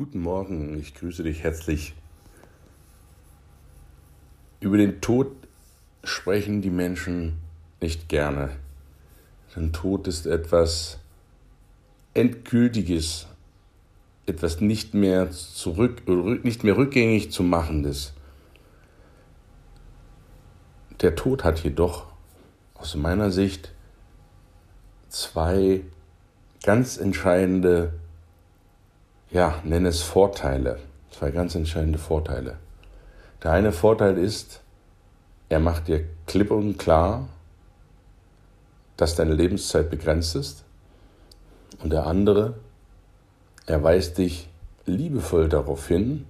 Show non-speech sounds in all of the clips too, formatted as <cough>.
Guten Morgen, ich grüße dich herzlich. Über den Tod sprechen die Menschen nicht gerne. Denn Tod ist etwas Endgültiges, etwas nicht mehr zurück, nicht mehr rückgängig zu machendes. Der Tod hat jedoch aus meiner Sicht zwei ganz entscheidende ja, nenne es Vorteile. Zwei ganz entscheidende Vorteile. Der eine Vorteil ist, er macht dir klipp und klar, dass deine Lebenszeit begrenzt ist. Und der andere, er weist dich liebevoll darauf hin,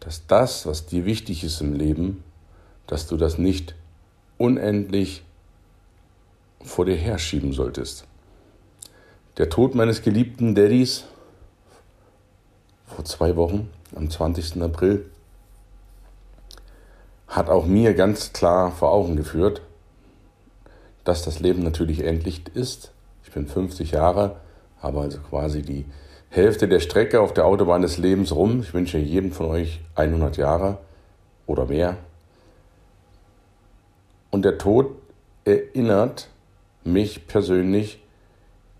dass das, was dir wichtig ist im Leben, dass du das nicht unendlich vor dir herschieben solltest. Der Tod meines geliebten Daddys vor zwei Wochen, am 20. April, hat auch mir ganz klar vor Augen geführt, dass das Leben natürlich endlich ist. Ich bin 50 Jahre, habe also quasi die Hälfte der Strecke auf der Autobahn des Lebens rum. Ich wünsche jedem von euch 100 Jahre oder mehr. Und der Tod erinnert mich persönlich,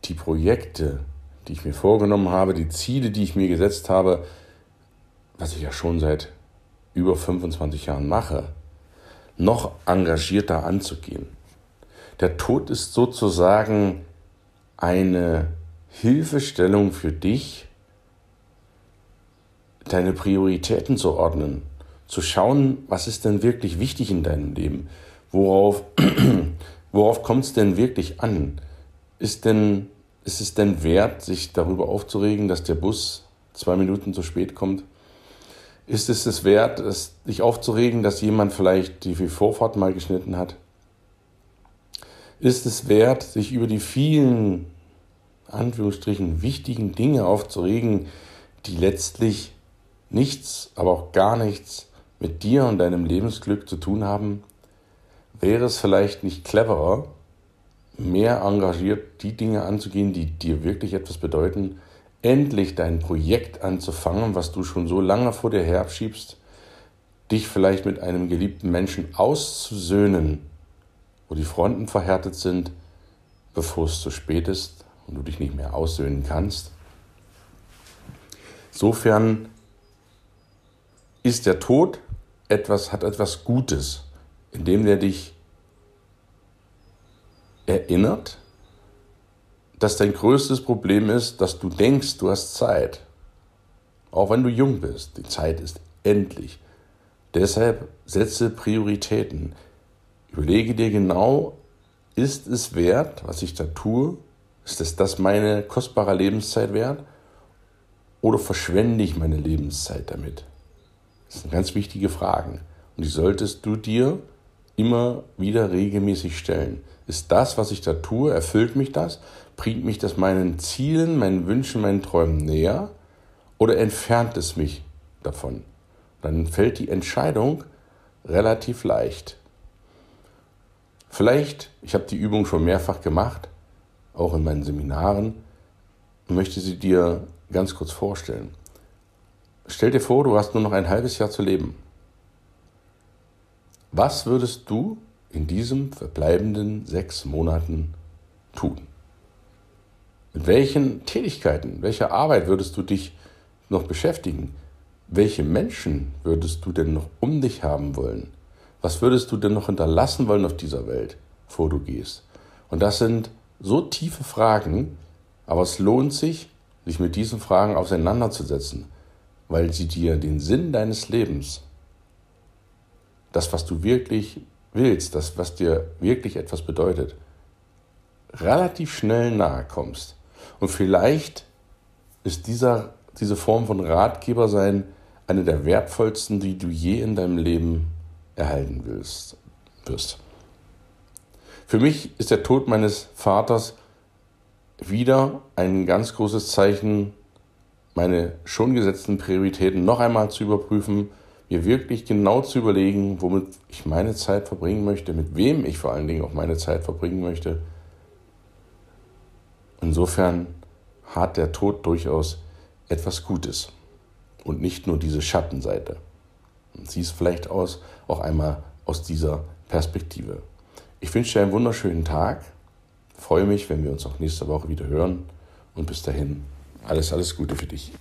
die Projekte, die ich mir vorgenommen habe, die Ziele, die ich mir gesetzt habe, was ich ja schon seit über 25 Jahren mache, noch engagierter anzugehen. Der Tod ist sozusagen eine Hilfestellung für dich, deine Prioritäten zu ordnen, zu schauen, was ist denn wirklich wichtig in deinem Leben, worauf, <clears throat> worauf kommt es denn wirklich an? Ist denn ist es denn wert, sich darüber aufzuregen, dass der Bus zwei Minuten zu spät kommt? Ist es es wert, sich aufzuregen, dass jemand vielleicht die Vorfahrt mal geschnitten hat? Ist es wert, sich über die vielen, Anführungsstrichen, wichtigen Dinge aufzuregen, die letztlich nichts, aber auch gar nichts mit dir und deinem Lebensglück zu tun haben? Wäre es vielleicht nicht cleverer, mehr engagiert die Dinge anzugehen, die dir wirklich etwas bedeuten, endlich dein Projekt anzufangen, was du schon so lange vor dir herschiebst, dich vielleicht mit einem geliebten Menschen auszusöhnen, wo die Fronten verhärtet sind, bevor es zu spät ist und du dich nicht mehr aussöhnen kannst. Insofern ist der Tod etwas, hat etwas Gutes, indem der dich erinnert, dass dein größtes Problem ist, dass du denkst, du hast Zeit. Auch wenn du jung bist. Die Zeit ist endlich. Deshalb setze Prioritäten. Überlege dir genau, ist es wert, was ich da tue? Ist es das meine kostbare Lebenszeit wert? Oder verschwende ich meine Lebenszeit damit? Das sind ganz wichtige Fragen. Und die solltest du dir immer wieder regelmäßig stellen. Ist das, was ich da tue, erfüllt mich das? Bringt mich das meinen Zielen, meinen Wünschen, meinen Träumen näher? Oder entfernt es mich davon? Dann fällt die Entscheidung relativ leicht. Vielleicht, ich habe die Übung schon mehrfach gemacht, auch in meinen Seminaren, möchte sie dir ganz kurz vorstellen. Stell dir vor, du hast nur noch ein halbes Jahr zu leben. Was würdest du in diesen verbleibenden sechs Monaten tun? Mit welchen Tätigkeiten, welcher Arbeit würdest du dich noch beschäftigen? Welche Menschen würdest du denn noch um dich haben wollen? Was würdest du denn noch hinterlassen wollen auf dieser Welt, bevor du gehst? Und das sind so tiefe Fragen, aber es lohnt sich, sich mit diesen Fragen auseinanderzusetzen, weil sie dir den Sinn deines Lebens das, was du wirklich willst, das, was dir wirklich etwas bedeutet, relativ schnell nahe kommst. Und vielleicht ist dieser, diese Form von Ratgeber sein eine der wertvollsten, die du je in deinem Leben erhalten willst, wirst. Für mich ist der Tod meines Vaters wieder ein ganz großes Zeichen, meine schon gesetzten Prioritäten noch einmal zu überprüfen mir wirklich genau zu überlegen, womit ich meine Zeit verbringen möchte, mit wem ich vor allen Dingen auch meine Zeit verbringen möchte. Insofern hat der Tod durchaus etwas Gutes. und nicht nur diese Schattenseite. Und siehst vielleicht aus, auch einmal aus dieser Perspektive. Ich wünsche dir einen wunderschönen Tag. Freue mich, wenn wir uns auch nächste Woche wieder hören. Und bis dahin, alles, alles Gute für dich.